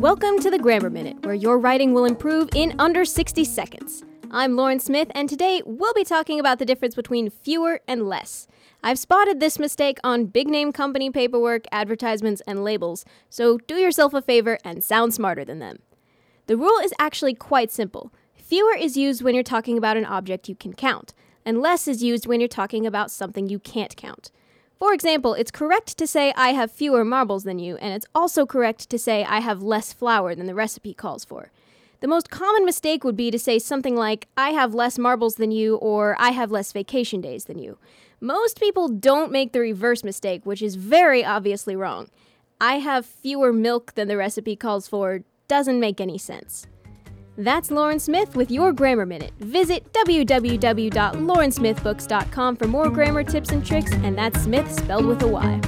Welcome to the Grammar Minute, where your writing will improve in under 60 seconds. I'm Lauren Smyth, and today we'll be talking about the difference between fewer and less. I've spotted this mistake on big name company paperwork, advertisements, and labels, so do yourself a favor and sound smarter than them. The rule is actually quite simple. Fewer is used when you're talking about an object you can count, and less is used when you're talking about something you can't count. For example, it's correct to say I have fewer marbles than you, and it's also correct to say I have less flour than the recipe calls for. The most common mistake would be to say something like, I have less marbles than you, or I have less vacation days than you. Most people don't make the reverse mistake, which is very obviously wrong. I have fewer milk than the recipe calls for doesn't make any sense. That's Lauren Smyth with your Grammar Minute. Visit www.laurensmythbooks.com for more grammar tips and tricks, and that's Smith spelled with a Y.